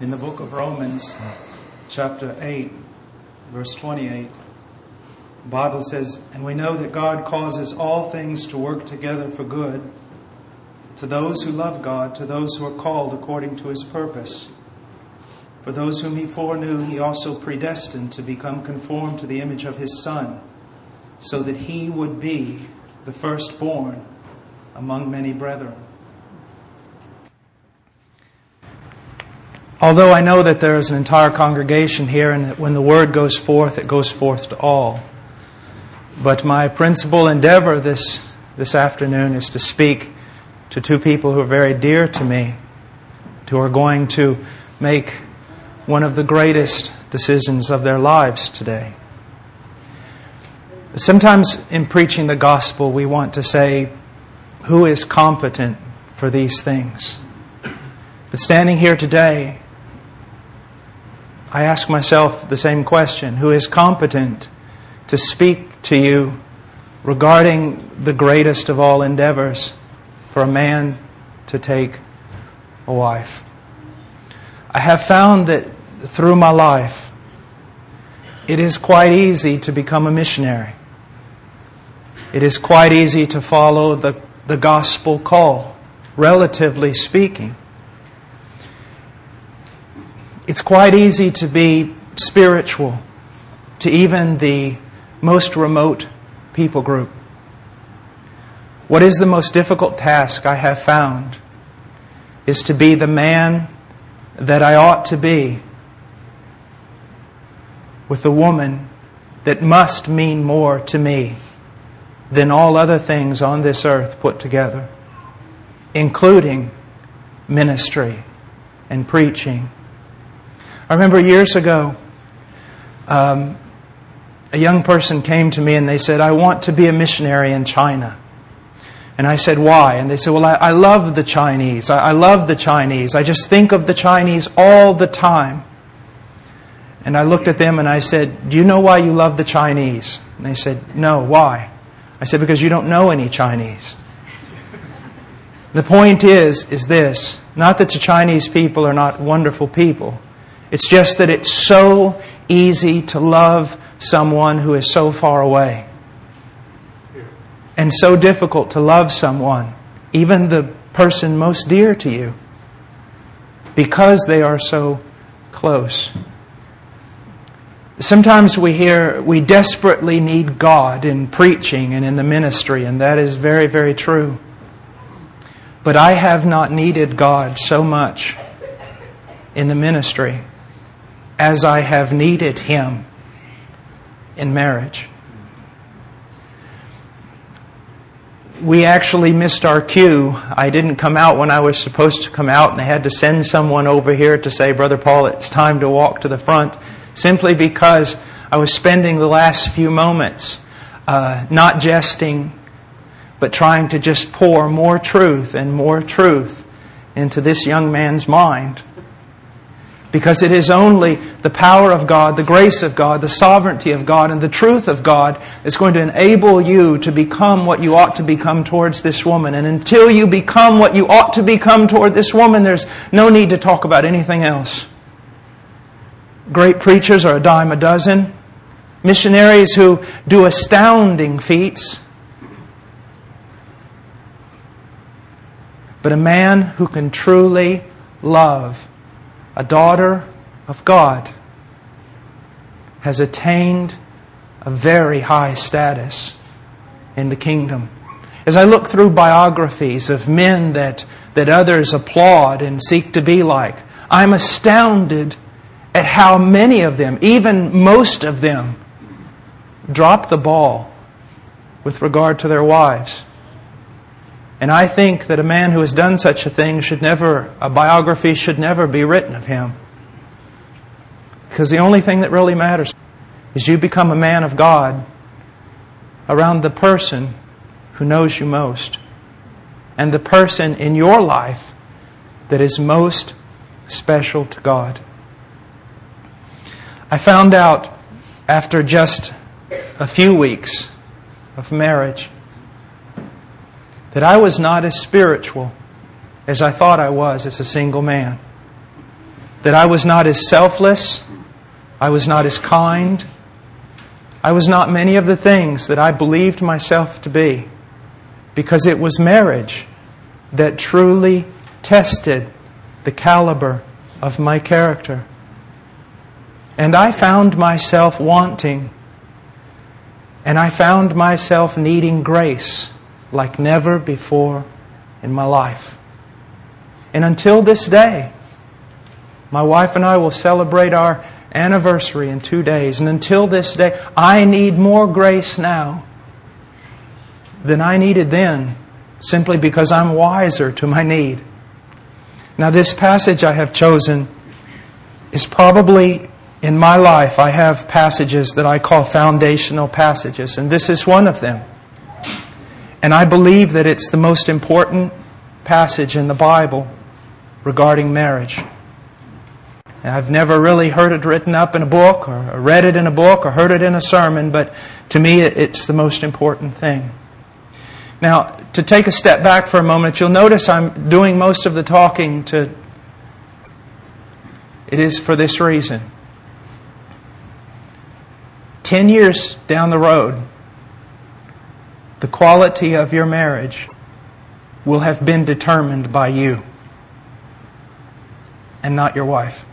In the book of Romans, chapter 8, verse 28, the Bible says, And we know that God causes all things to work together for good to those who love God, to those who are called according to his purpose. For those whom he foreknew, he also predestined to become conformed to the image of his Son, so that he would be the firstborn among many brethren. Although I know that there is an entire congregation here and that when the word goes forth, it goes forth to all. But my principal endeavor this, this afternoon is to speak to two people who are very dear to me, who are going to make one of the greatest decisions of their lives today. Sometimes in preaching the gospel, we want to say, who is competent for these things? But standing here today, I ask myself the same question Who is competent to speak to you regarding the greatest of all endeavors for a man to take a wife? I have found that through my life, it is quite easy to become a missionary. It is quite easy to follow the, the gospel call, relatively speaking. It's quite easy to be spiritual to even the most remote people group. What is the most difficult task I have found is to be the man that I ought to be with the woman that must mean more to me than all other things on this earth put together, including ministry and preaching I remember years ago, um, a young person came to me and they said, I want to be a missionary in China. And I said, why? And they said, well, I, I love the Chinese. I, I love the Chinese. I just think of the Chinese all the time. And I looked at them and I said, do you know why you love the Chinese? And they said, no, why? I said, because you don't know any Chinese. The point is, is this. Not that the Chinese people are not wonderful people. It's just that it's so easy to love someone who is so far away. And so difficult to love someone, even the person most dear to you, because they are so close. Sometimes we hear we desperately need God in preaching and in the ministry, and that is very, very true. But I have not needed God so much in the ministry as I have needed Him in marriage. We actually missed our cue. I didn't come out when I was supposed to come out, and I had to send someone over here to say, Brother Paul, it's time to walk to the front, simply because I was spending the last few moments uh, not jesting, but trying to just pour more truth and more truth into this young man's mind. Because it is only the power of God, the grace of God, the sovereignty of God, and the truth of God that's going to enable you to become what you ought to become towards this woman. And until you become what you ought to become toward this woman, there's no need to talk about anything else. Great preachers are a dime a dozen. Missionaries who do astounding feats. But a man who can truly love a daughter of God, has attained a very high status in the kingdom. As I look through biographies of men that, that others applaud and seek to be like, I'm astounded at how many of them, even most of them, drop the ball with regard to their wives. And I think that a man who has done such a thing should never, a biography should never be written of him. Because the only thing that really matters is you become a man of God around the person who knows you most and the person in your life that is most special to God. I found out after just a few weeks of marriage that I was not as spiritual as I thought I was as a single man. that I was not as selfless, I was not as kind, I was not many of the things that I believed myself to be, because it was marriage that truly tested the caliber of my character. And I found myself wanting, and I found myself needing grace like never before in my life. And until this day, my wife and I will celebrate our anniversary in two days. And until this day, I need more grace now than I needed then, simply because I'm wiser to my need. Now, this passage I have chosen is probably in my life, I have passages that I call foundational passages, and this is one of them. And I believe that it's the most important passage in the Bible regarding marriage. I've never really heard it written up in a book or read it in a book or heard it in a sermon, but to me it's the most important thing. Now, to take a step back for a moment, you'll notice I'm doing most of the talking to. It is for this reason. Ten years down the road, the quality of your marriage will have been determined by you and not your wife.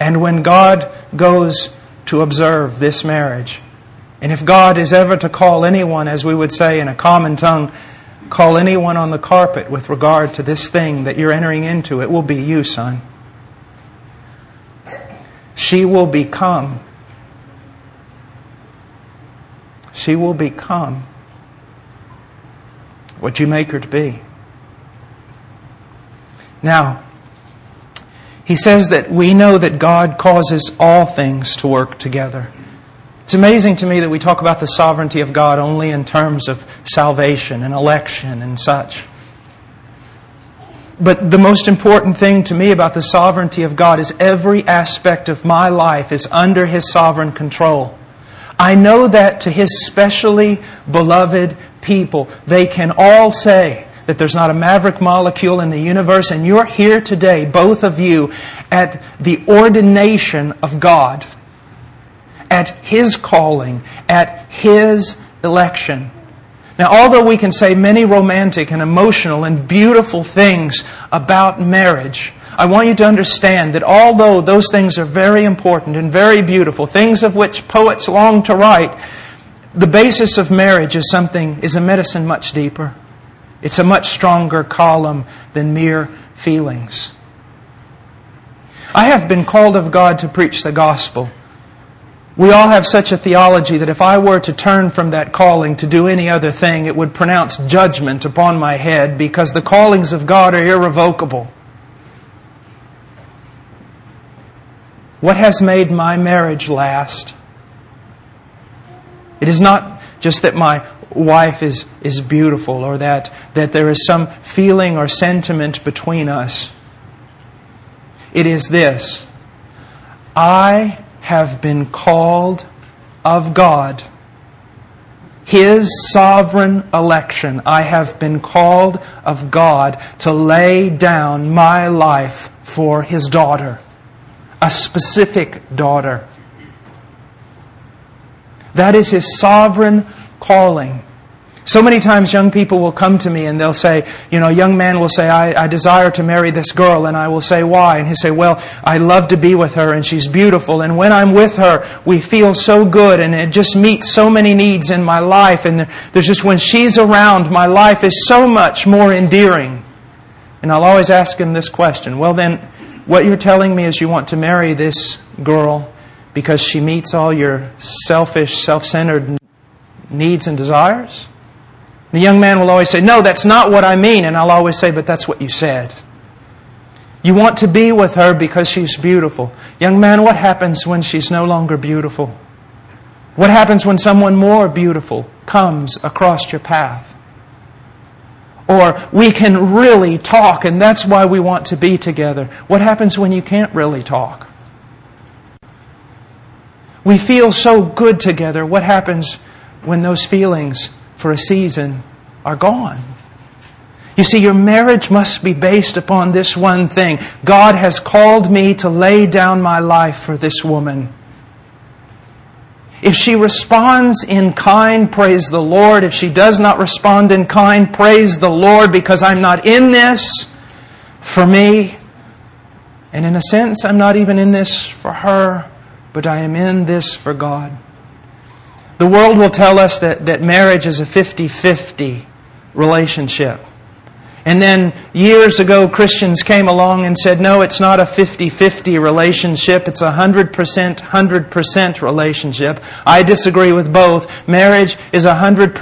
And when God goes to observe this marriage, and if God is ever to call anyone, as we would say in a common tongue, call anyone on the carpet with regard to this thing that you're entering into, it will be you, son. She will become. She will become what you make her to be. Now, he says that we know that God causes all things to work together. It's amazing to me that we talk about the sovereignty of God only in terms of salvation and election and such. But the most important thing to me about the sovereignty of God is every aspect of my life is under His sovereign control. I know that to His specially beloved people, they can all say, that there's not a maverick molecule in the universe, and you're here today, both of you, at the ordination of God, at His calling, at His election. Now, although we can say many romantic and emotional and beautiful things about marriage, I want you to understand that although those things are very important and very beautiful, things of which poets long to write, the basis of marriage is something, is a medicine much deeper. It's a much stronger column than mere feelings. I have been called of God to preach the gospel. We all have such a theology that if I were to turn from that calling to do any other thing, it would pronounce judgment upon my head because the callings of God are irrevocable. What has made my marriage last? It is not just that my wife is, is beautiful or that, that there is some feeling or sentiment between us. It is this I have been called of God. His sovereign election. I have been called of God to lay down my life for His daughter, a specific daughter. That is His sovereign calling. So many times young people will come to me and they'll say, you know, a young man will say, I, I, desire to marry this girl. And I will say, why? And he'll say, well, I love to be with her and she's beautiful. And when I'm with her, we feel so good and it just meets so many needs in my life. And there's just, when she's around, my life is so much more endearing. And I'll always ask him this question. Well then, what you're telling me is you want to marry this girl because she meets all your selfish, self-centered needs and desires? The young man will always say, No, that's not what I mean. And I'll always say, But that's what you said. You want to be with her because she's beautiful. Young man, what happens when she's no longer beautiful? What happens when someone more beautiful comes across your path? Or we can really talk and that's why we want to be together. What happens when you can't really talk? We feel so good together. What happens when those feelings for a season are gone. You see, your marriage must be based upon this one thing. God has called me to lay down my life for this woman. If she responds in kind, praise the Lord. If she does not respond in kind, praise the Lord because I'm not in this for me. And in a sense, I'm not even in this for her, but I am in this for God. The world will tell us that, that marriage is a 50 50 relationship. And then years ago, Christians came along and said, no, it's not a 50-50 relationship. It's a 100%, 100% relationship. I disagree with both. Marriage is a 100%,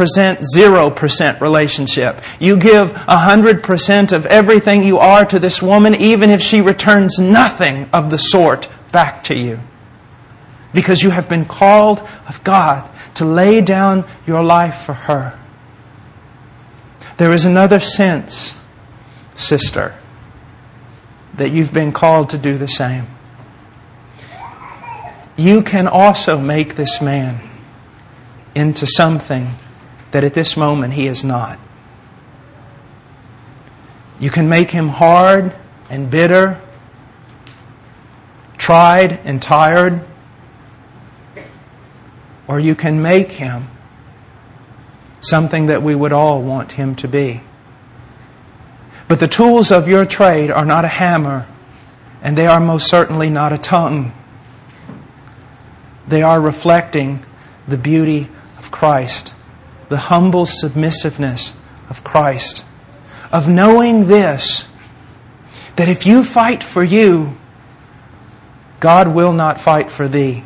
0% relationship. You give 100% of everything you are to this woman, even if she returns nothing of the sort back to you. Because you have been called of God to lay down your life for her. There is another sense, sister, that you've been called to do the same. You can also make this man into something that at this moment he is not. You can make him hard and bitter, tried and tired, or you can make him something that we would all want him to be. But the tools of your trade are not a hammer, and they are most certainly not a tongue. They are reflecting the beauty of Christ, the humble submissiveness of Christ, of knowing this, that if you fight for you, God will not fight for thee.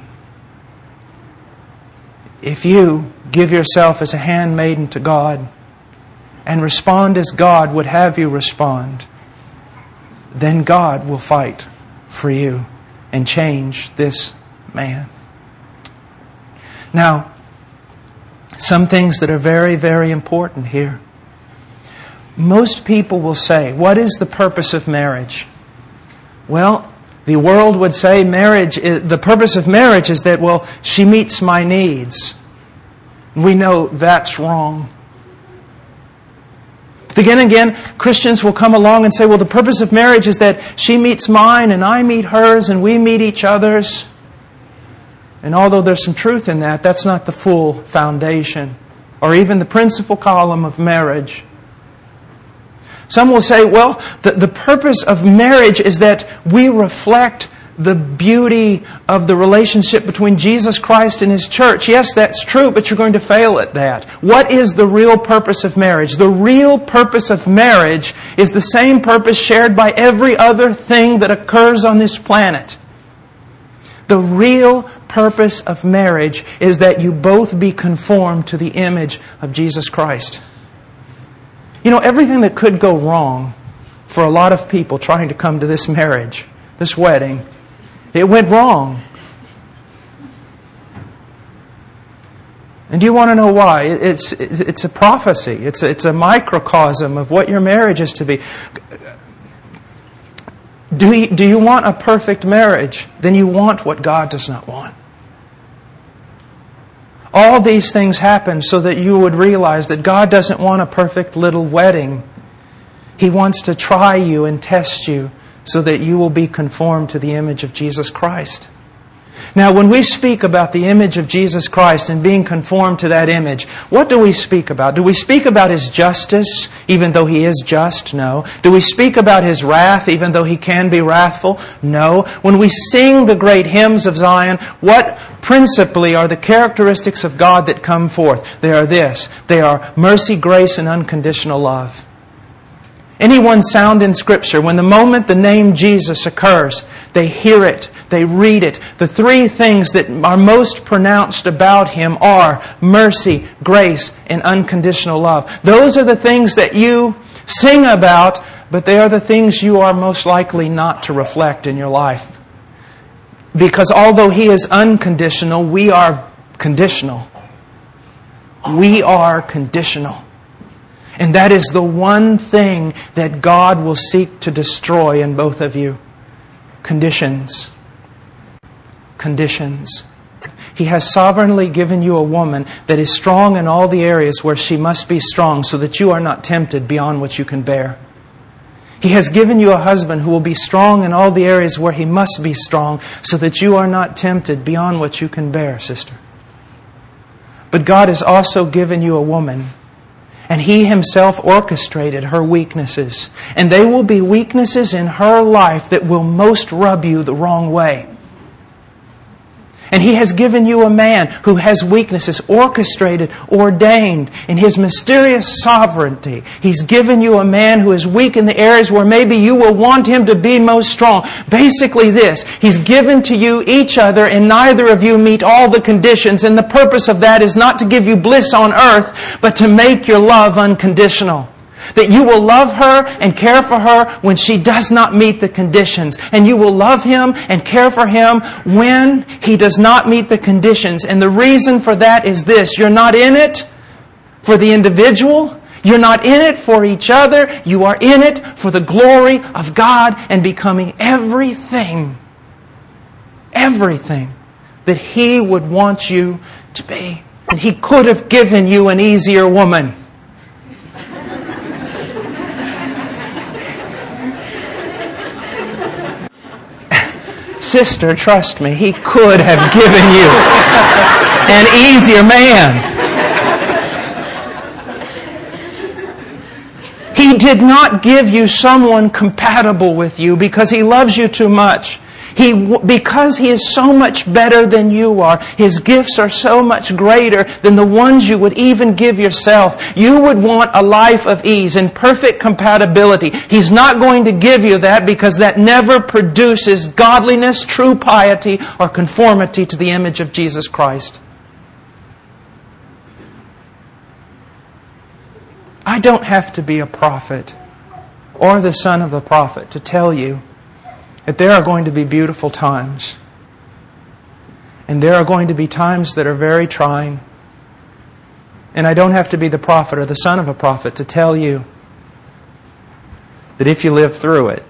If you give yourself as a handmaiden to God and respond as God would have you respond, then God will fight for you and change this man. Now, some things that are very, very important here. Most people will say, What is the purpose of marriage? Well, the world would say marriage, the purpose of marriage is that, well, she meets my needs. We know that's wrong. But again and again, Christians will come along and say, well, the purpose of marriage is that she meets mine and I meet hers and we meet each other's. And although there's some truth in that, that's not the full foundation or even the principal column of marriage. Some will say, well, the, the purpose of marriage is that we reflect the beauty of the relationship between Jesus Christ and His church. Yes, that's true, but you're going to fail at that. What is the real purpose of marriage? The real purpose of marriage is the same purpose shared by every other thing that occurs on this planet. The real purpose of marriage is that you both be conformed to the image of Jesus Christ. You know, everything that could go wrong for a lot of people trying to come to this marriage, this wedding, it went wrong. And do you want to know why? It's, it's a prophecy. It's a, it's a microcosm of what your marriage is to be. Do you, do you want a perfect marriage? Then you want what God does not want. All these things happen so that you would realize that God doesn't want a perfect little wedding. He wants to try you and test you so that you will be conformed to the image of Jesus Christ. Now, when we speak about the image of Jesus Christ and being conformed to that image, what do we speak about? Do we speak about His justice, even though He is just? No. Do we speak about His wrath, even though He can be wrathful? No. When we sing the great hymns of Zion, what principally are the characteristics of God that come forth? They are this. They are mercy, grace, and unconditional love. Anyone sound in Scripture, when the moment the name Jesus occurs, they hear it, they read it. The three things that are most pronounced about Him are mercy, grace, and unconditional love. Those are the things that you sing about, but they are the things you are most likely not to reflect in your life. Because although He is unconditional, we are conditional. We are conditional. And that is the one thing that God will seek to destroy in both of you conditions. Conditions. He has sovereignly given you a woman that is strong in all the areas where she must be strong so that you are not tempted beyond what you can bear. He has given you a husband who will be strong in all the areas where he must be strong so that you are not tempted beyond what you can bear, sister. But God has also given you a woman and He Himself orchestrated her weaknesses. And they will be weaknesses in her life that will most rub you the wrong way. And He has given you a man who has weaknesses orchestrated, ordained in His mysterious sovereignty. He's given you a man who is weak in the areas where maybe you will want him to be most strong. Basically this, He's given to you each other and neither of you meet all the conditions. And the purpose of that is not to give you bliss on earth, but to make your love unconditional. That you will love her and care for her when she does not meet the conditions. And you will love him and care for him when he does not meet the conditions. And the reason for that is this. You're not in it for the individual. You're not in it for each other. You are in it for the glory of God and becoming everything, everything that he would want you to be. And he could have given you an easier woman. Sister, trust me, he could have given you an easier man. He did not give you someone compatible with you because he loves you too much. He, because He is so much better than you are, His gifts are so much greater than the ones you would even give yourself. You would want a life of ease and perfect compatibility. He's not going to give you that because that never produces godliness, true piety, or conformity to the image of Jesus Christ. I don't have to be a prophet or the son of a prophet to tell you that there are going to be beautiful times. And there are going to be times that are very trying. And I don't have to be the prophet or the son of a prophet to tell you that if you live through it,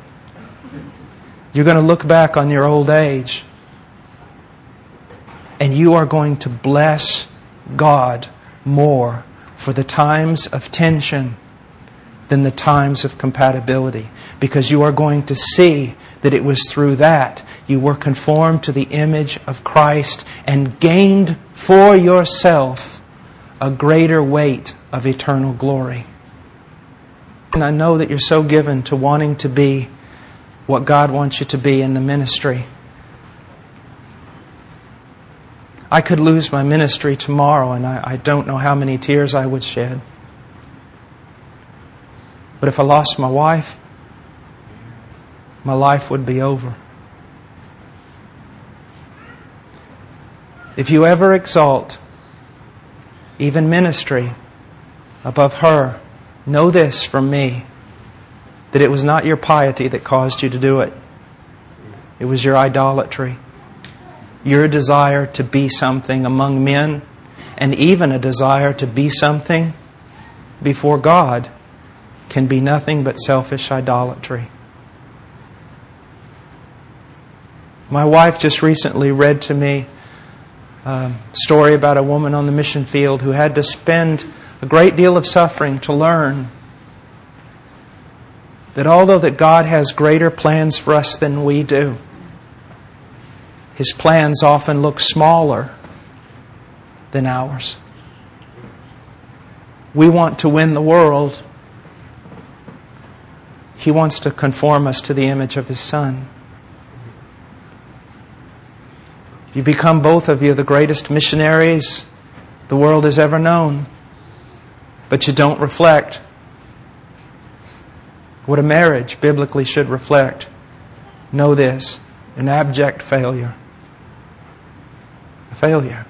you're going to look back on your old age and you are going to bless God more for the times of tension than the times of compatibility because you are going to see that it was through that you were conformed to the image of Christ and gained for yourself a greater weight of eternal glory. And I know that you're so given to wanting to be what God wants you to be in the ministry. I could lose my ministry tomorrow, and I, I, don't know how many tears I would shed. But if I lost my wife, my life would be over. If you ever exalt even ministry above her, know this from me that it was not your piety that caused you to do it. It was your idolatry, your desire to be something among men, and even a desire to be something before God can be nothing but selfish idolatry. My wife just recently read to me a story about a woman on the mission field who had to spend a great deal of suffering to learn that although that God has greater plans for us than we do, his plans often look smaller than ours. We want to win the world. He wants to conform us to the image of his son. You become both of you the greatest missionaries the world has ever known, but you don't reflect what a marriage biblically should reflect. Know this an abject failure. A failure.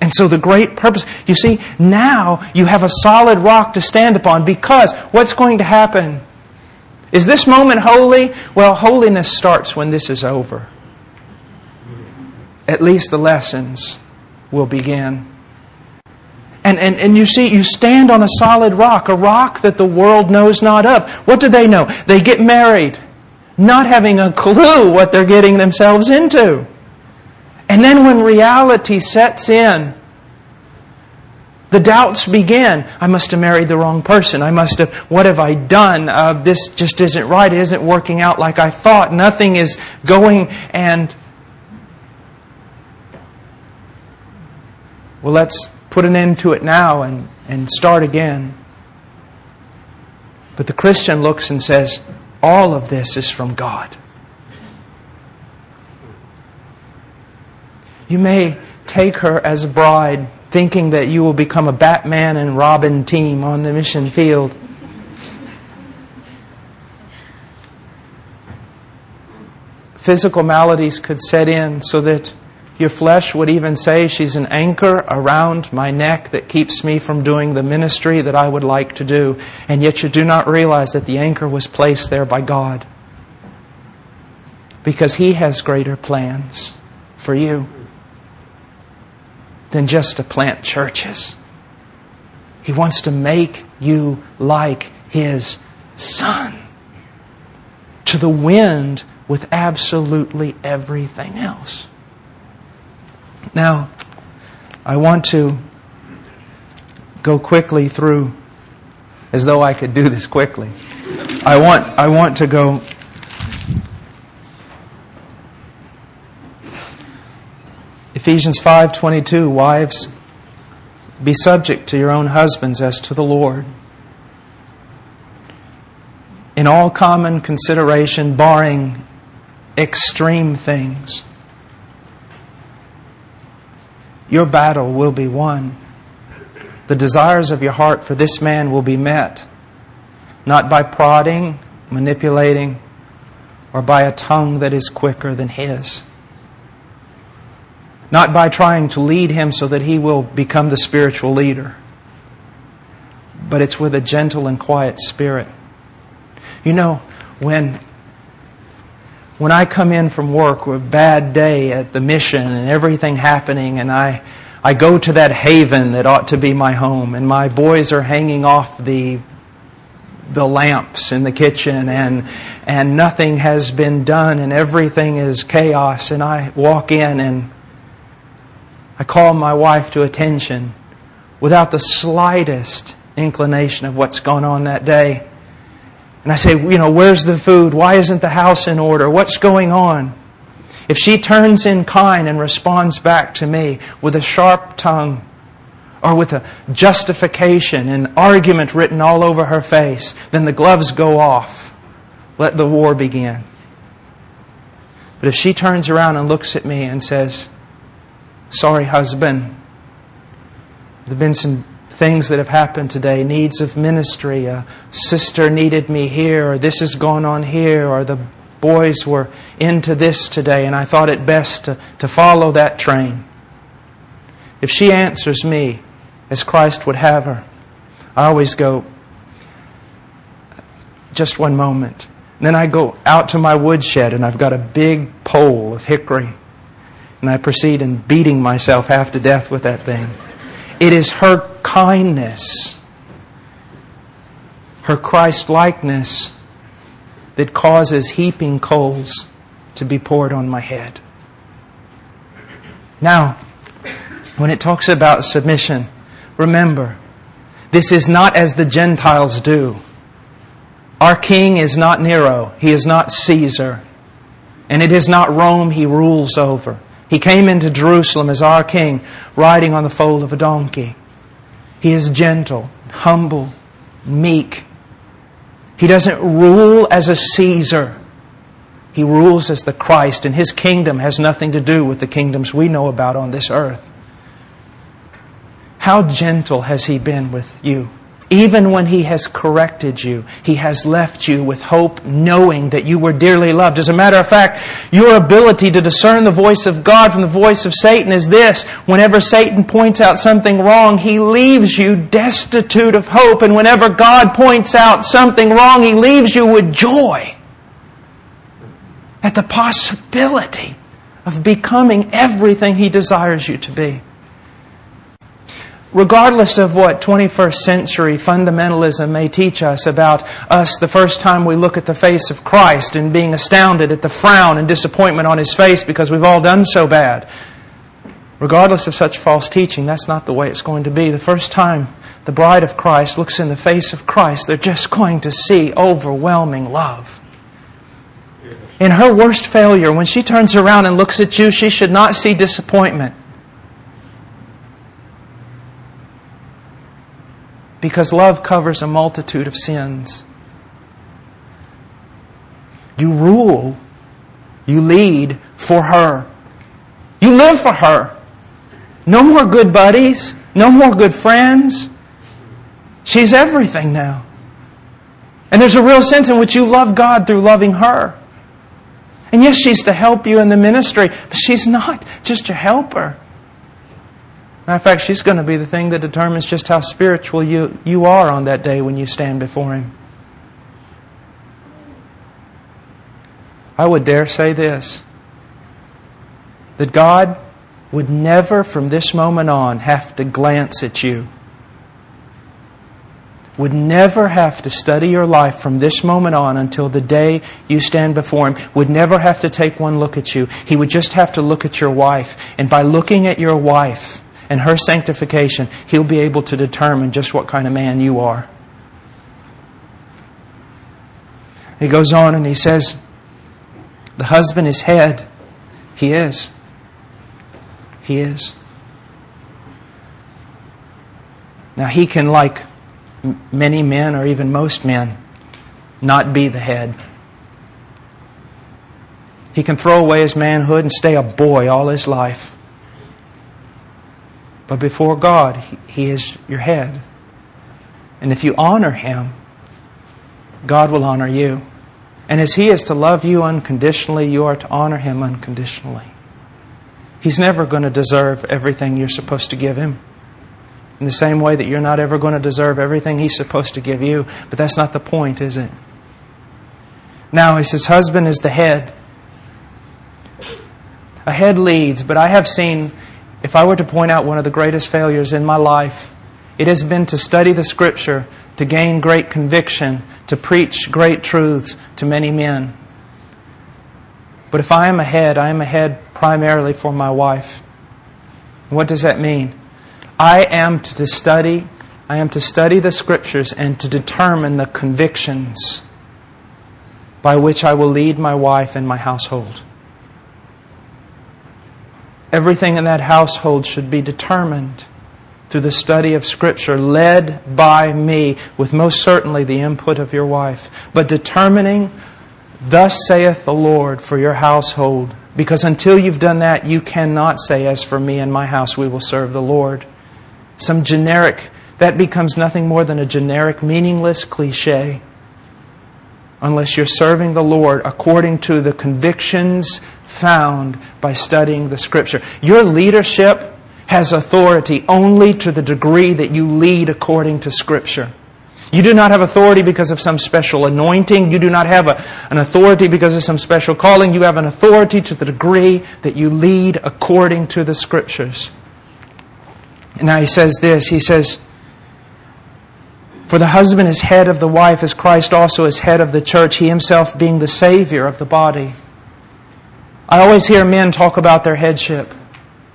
And so the great purpose, you see, now you have a solid rock to stand upon because what's going to happen? Is this moment holy? Well, holiness starts when this is over at least the lessons will begin. And, and, and you see, you stand on a solid rock, a rock that the world knows not of. What do they know? They get married, not having a clue what they're getting themselves into. And then when reality sets in, the doubts begin. I must have married the wrong person. I must have, what have I done? Uh, this just isn't right. It isn't working out like I thought. Nothing is going and, well, let's put an end to it now and, and start again. But the Christian looks and says, all of this is from God. You may take her as a bride thinking that you will become a Batman and Robin team on the mission field. Physical maladies could set in so that your flesh would even say, She's an anchor around my neck that keeps me from doing the ministry that I would like to do. And yet you do not realize that the anchor was placed there by God. Because He has greater plans for you than just to plant churches. He wants to make you like His Son. To the wind with absolutely everything else. Now, I want to go quickly through as though I could do this quickly. I want, I want to go Ephesians 5:22 Wives be subject to your own husbands as to the Lord in all common consideration barring extreme things your battle will be won the desires of your heart for this man will be met not by prodding manipulating or by a tongue that is quicker than his not by trying to lead him so that he will become the spiritual leader, but it's with a gentle and quiet spirit. You know, when when I come in from work with a bad day at the mission and everything happening and I I go to that haven that ought to be my home and my boys are hanging off the the lamps in the kitchen and and nothing has been done and everything is chaos and I walk in and I call my wife to attention without the slightest inclination of what's gone on that day. And I say, you know, where's the food? Why isn't the house in order? What's going on? If she turns in kind and responds back to me with a sharp tongue or with a justification and argument written all over her face, then the gloves go off. Let the war begin. But if she turns around and looks at me and says, Sorry, husband. Been some things that have happened today, needs of ministry. A sister needed me here, or this has gone on here, or the boys were into this today, and I thought it best to, to follow that train. If she answers me as Christ would have her, I always go, just one moment. And then I go out to my woodshed and I've got a big pole of hickory and I proceed in beating myself half to death with that thing. It is her kindness, her Christ likeness, that causes heaping coals to be poured on my head. Now, when it talks about submission, remember, this is not as the Gentiles do. Our king is not Nero. He is not Caesar. And it is not Rome he rules over. He came into Jerusalem as our king, riding on the foal of a donkey. He is gentle, humble, meek. He doesn't rule as a Caesar. He rules as the Christ, and his kingdom has nothing to do with the kingdoms we know about on this earth. How gentle has he been with you? Even when He has corrected you, He has left you with hope, knowing that you were dearly loved. As a matter of fact, your ability to discern the voice of God from the voice of Satan is this. Whenever Satan points out something wrong, he leaves you destitute of hope. And whenever God points out something wrong, He leaves you with joy at the possibility of becoming everything He desires you to be regardless of what 21st century fundamentalism may teach us about us the first time we look at the face of Christ and being astounded at the frown and disappointment on his face because we've all done so bad. regardless of such false teaching, that's not the way it's going to be. The first time the bride of Christ looks in the face of Christ, they're just going to see overwhelming love. In her worst failure, when she turns around and looks at you, she should not see disappointment. Because love covers a multitude of sins. You rule, you lead for her. You live for her. No more good buddies, no more good friends. She's everything now. And there's a real sense in which you love God through loving her. And yes, she's to help you in the ministry, but she's not just your helper. Matter of fact, she's going to be the thing that determines just how spiritual you, you are on that day when you stand before Him. I would dare say this that God would never from this moment on have to glance at you. Would never have to study your life from this moment on until the day you stand before Him. Would never have to take one look at you. He would just have to look at your wife. And by looking at your wife and her sanctification, He'll be able to determine just what kind of man you are. He goes on and he says, The husband is head. He is. He is. Now, he can, like many men, or even most men, not be the head. He can throw away his manhood and stay a boy all his life. But before God, he is your head. And if you honor him, God will honor you. And as he is to love you unconditionally, you are to honor him unconditionally. He's never going to deserve everything you're supposed to give him. In the same way that you're not ever going to deserve everything he's supposed to give you. But that's not the point, is it? Now, he says, husband is the head. A head leads, but I have seen, if I were to point out one of the greatest failures in my life, it has been to study the Scripture, to gain great conviction, to preach great truths to many men. But if I am ahead, I am ahead primarily for my wife. What does that mean? I am to study, I am to study the scriptures and to determine the convictions by which I will lead my wife and my household. Everything in that household should be determined through the study of Scripture, led by me, with most certainly the input of your wife, but determining Thus saith the Lord for your household. Because until you've done that, you cannot say, As for me and my house, we will serve the Lord. Some generic, that becomes nothing more than a generic, meaningless cliche. Unless you're serving the Lord according to the convictions found by studying the Scripture. Your leadership has authority only to the degree that you lead according to Scripture. You do not have authority because of some special anointing. You do not have a, an authority because of some special calling. You have an authority to the degree that you lead according to the Scriptures. Now he says this. He says, For the husband is head of the wife as Christ also is head of the church, he himself being the Savior of the body. I always hear men talk about their headship.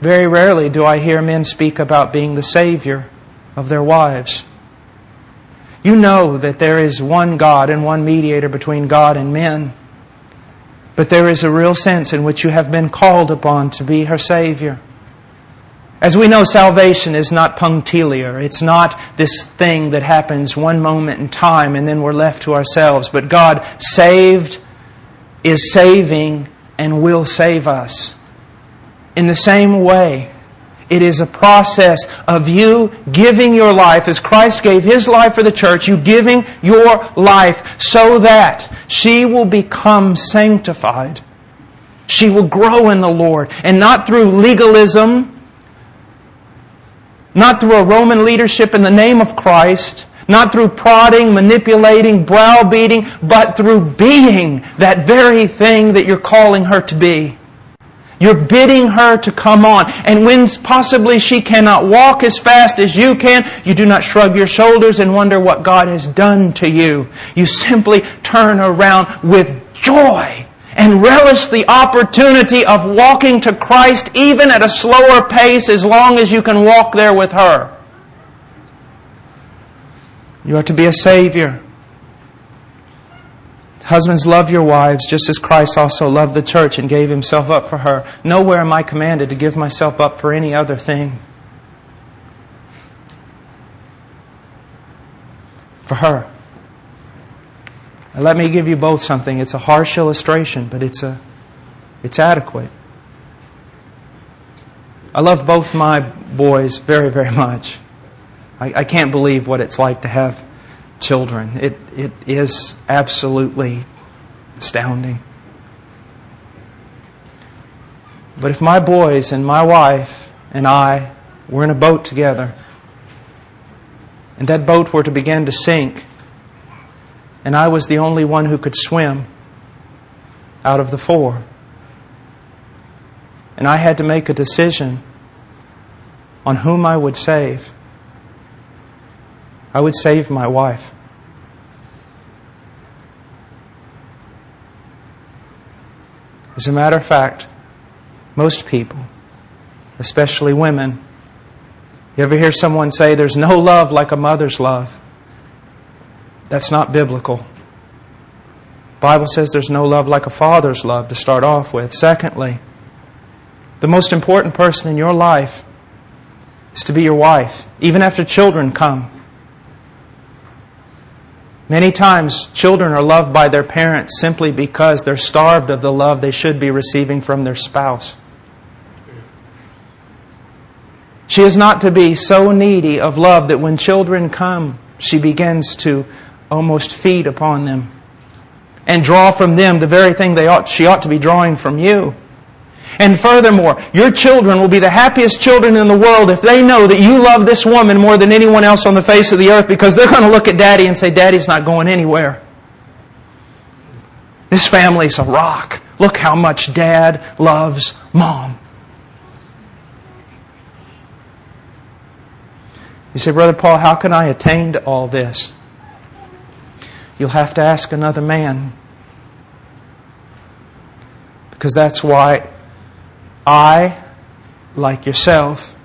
Very rarely do I hear men speak about being the Savior of their wives. You know that there is one God and one mediator between God and men. But there is a real sense in which you have been called upon to be her Savior. As we know, salvation is not punctiliar. It's not this thing that happens one moment in time and then we're left to ourselves. But God saved, is saving, and will save us. In the same way, it is a process of you giving your life as Christ gave His life for the church, you giving your life so that she will become sanctified. She will grow in the Lord. And not through legalism, not through a Roman leadership in the name of Christ, not through prodding, manipulating, browbeating, but through being that very thing that you're calling her to be. You're bidding her to come on. And when possibly she cannot walk as fast as you can, you do not shrug your shoulders and wonder what God has done to you. You simply turn around with joy and relish the opportunity of walking to Christ even at a slower pace as long as you can walk there with her. You are to be a Savior. Husbands, love your wives just as Christ also loved the church and gave himself up for her. Nowhere am I commanded to give myself up for any other thing. For her. Now let me give you both something. It's a harsh illustration, but it's, a, it's adequate. I love both my boys very, very much. I, I can't believe what it's like to have children. It, it is absolutely astounding. But if my boys and my wife and I were in a boat together, and that boat were to begin to sink, and I was the only one who could swim out of the four, and I had to make a decision on whom I would save, I would save my wife. As a matter of fact, most people, especially women, you ever hear someone say there's no love like a mother's love? That's not biblical. Bible says there's no love like a father's love to start off with. Secondly, the most important person in your life is to be your wife, even after children come. Many times, children are loved by their parents simply because they're starved of the love they should be receiving from their spouse. She is not to be so needy of love that when children come, she begins to almost feed upon them and draw from them the very thing they ought, she ought to be drawing from you. And furthermore, your children will be the happiest children in the world if they know that you love this woman more than anyone else on the face of the earth because they're going to look at daddy and say, Daddy's not going anywhere. This family's a rock. Look how much dad loves mom. You say, Brother Paul, how can I attain to all this? You'll have to ask another man. Because that's why I, like yourself,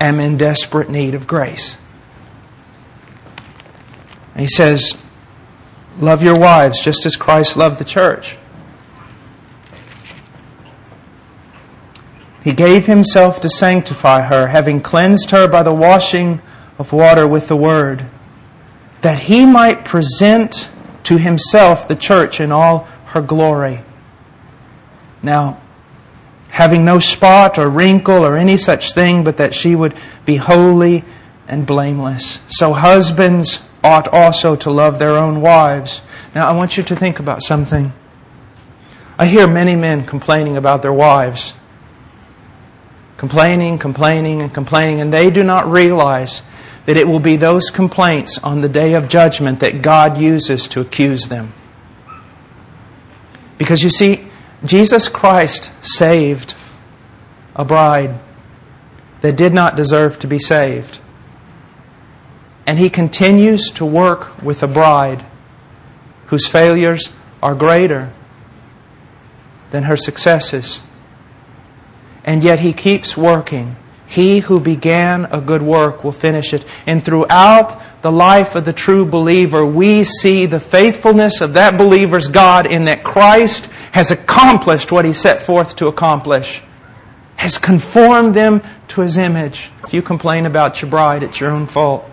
am in desperate need of grace. And he says, Love your wives just as Christ loved the church. He gave himself to sanctify her, having cleansed her by the washing of water with the word, that he might present to himself the church in all her glory. Now, having no spot or wrinkle or any such thing, but that she would be holy and blameless. So husbands ought also to love their own wives. Now I want you to think about something. I hear many men complaining about their wives. Complaining, complaining, and complaining, and they do not realize that it will be those complaints on the day of judgment that God uses to accuse them. Because you see, Jesus Christ saved a bride that did not deserve to be saved. And he continues to work with a bride whose failures are greater than her successes. And yet he keeps working. He who began a good work will finish it. And throughout the life of the true believer, we see the faithfulness of that believer's God in that Christ has accomplished what he set forth to accomplish, has conformed them to his image. If you complain about your bride, it's your own fault.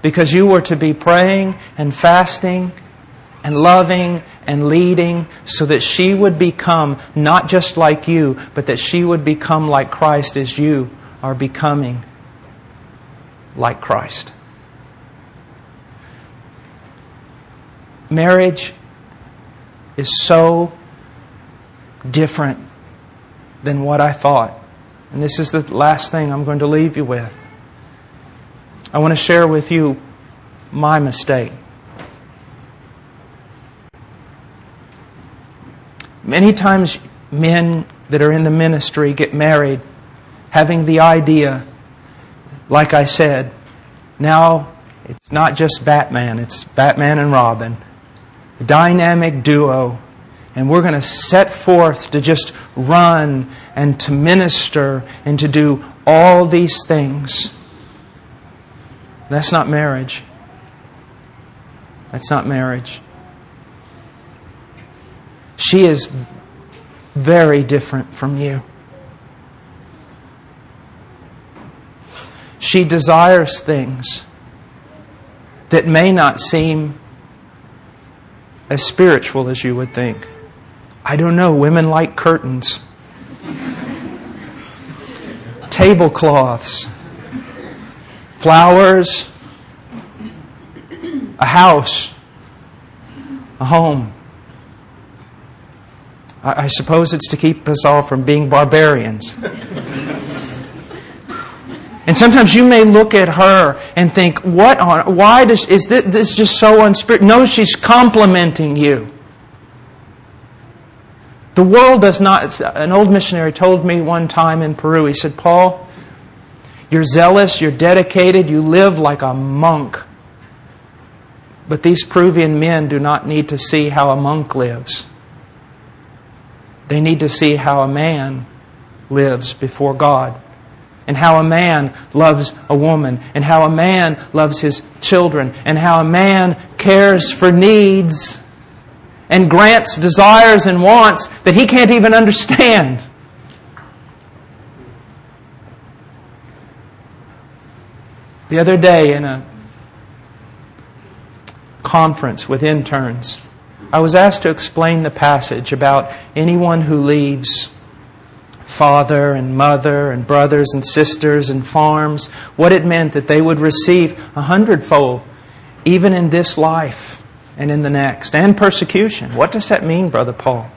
Because you were to be praying and fasting and loving and leading so that she would become not just like you, but that she would become like Christ as you are becoming like Christ. Marriage is so different than what I thought. And this is the last thing I'm going to leave you with. I want to share with you my mistake. Many times, men that are in the ministry get married having the idea, like I said, now it's not just Batman, it's Batman and Robin. The dynamic duo and we're going to set forth to just run and to minister and to do all these things. That's not marriage. That's not marriage. She is very different from you. She desires things that may not seem as spiritual as you would think. I don't know, women like curtains, tablecloths, flowers, a house, a home. I, suppose it's to keep us all from being barbarians. And sometimes you may look at her and think, what on, why does, is this, this just so unspiritual? No, she's complementing you. The world does not, an old missionary told me one time in Peru, he said, Paul, you're zealous, you're dedicated, you live like a monk. But these Peruvian men do not need to see how a monk lives. They need to see how a man lives before God and how a man loves a woman, and how a man loves his children, and how a man cares for needs and grants desires and wants that he can't even understand. The other day in a conference with interns, I was asked to explain the passage about anyone who leaves father and mother and brothers and sisters and farms, what it meant that they would receive a hundredfold, even in this life and in the next, and persecution. What does that mean, Brother Paul?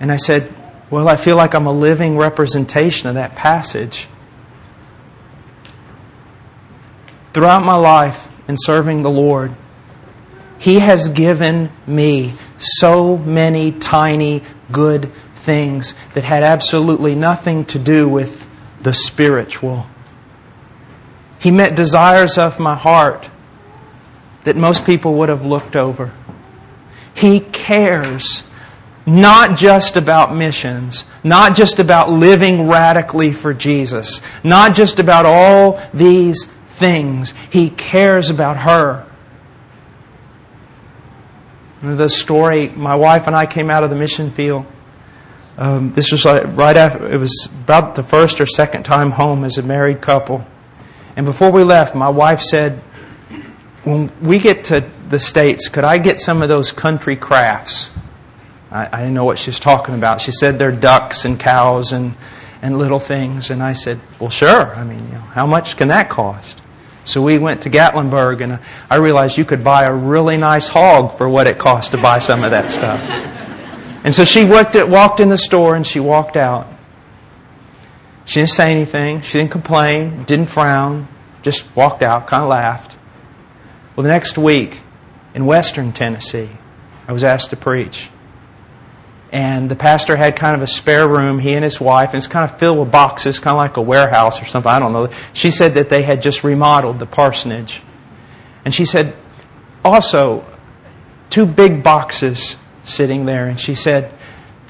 And I said, Well, I feel like I'm a living representation of that passage. Throughout my life in serving the Lord, He has given me so many tiny good things that had absolutely nothing to do with the spiritual. He met desires of my heart that most people would have looked over. He cares not just about missions, not just about living radically for Jesus, not just about all these things. He cares about her. The story, my wife and I came out of the mission field Um, this was right after, it was about the first or second time home as a married couple. And before we left, my wife said, when we get to the States, could I get some of those country crafts? I, I didn't know what she was talking about. She said they're ducks and cows and, and little things. And I said, well, sure. I mean, you know, how much can that cost? So we went to Gatlinburg and I realized you could buy a really nice hog for what it cost to buy some of that stuff. And so she walked, walked in the store and she walked out. She didn't say anything. She didn't complain, didn't frown, just walked out, kind of laughed. Well, the next week in Western Tennessee, I was asked to preach. And the pastor had kind of a spare room, he and his wife, and it's kind of filled with boxes, kind of like a warehouse or something. I don't know. She said that they had just remodeled the parsonage. And she said, also, two big boxes sitting there, and she said,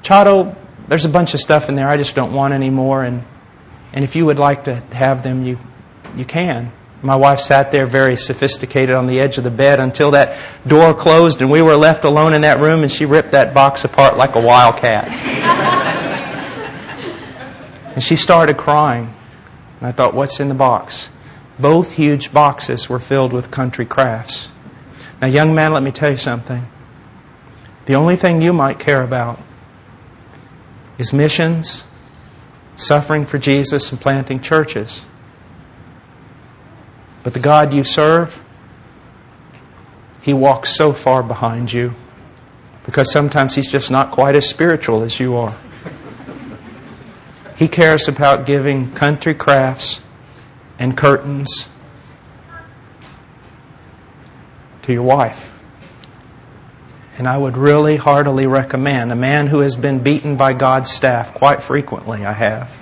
Charo, there's a bunch of stuff in there I just don't want anymore, and, and if you would like to have them, you, you can. My wife sat there very sophisticated on the edge of the bed until that door closed and we were left alone in that room and she ripped that box apart like a wildcat. and she started crying. And I thought, what's in the box? Both huge boxes were filled with country crafts. Now, young man, let me tell you something. The only thing you might care about is missions, suffering for Jesus, and planting churches. But the God you serve, He walks so far behind you because sometimes He's just not quite as spiritual as you are. He cares about giving country crafts and curtains to your wife. And I would really heartily recommend a man who has been beaten by God's staff quite frequently, I have.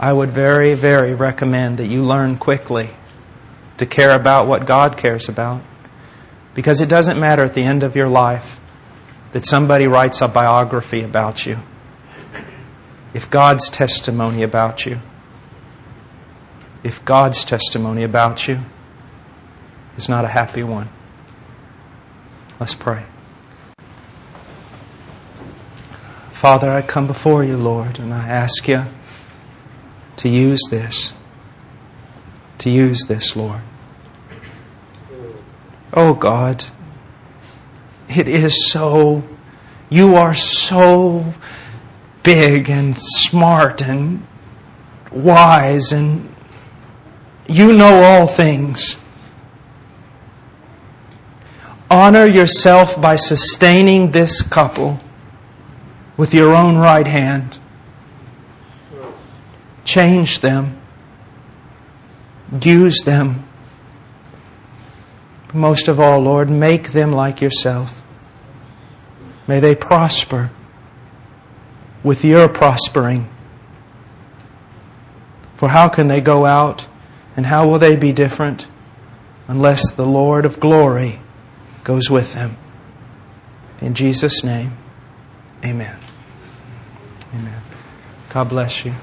I would very, very recommend that you learn quickly to care about what God cares about. Because it doesn't matter at the end of your life that somebody writes a biography about you, if God's testimony about you, if God's testimony about you is not a happy one. Let's pray. Father, I come before you, Lord, and I ask you to use this. To use this, Lord. Oh God, it is so, you are so big and smart and wise and you know all things. Honor yourself by sustaining this couple with your own right hand. Change them. Use them. Most of all, Lord, make them like yourself. May they prosper with your prospering. For how can they go out and how will they be different unless the Lord of glory goes with them? In Jesus' name, amen. God bless you.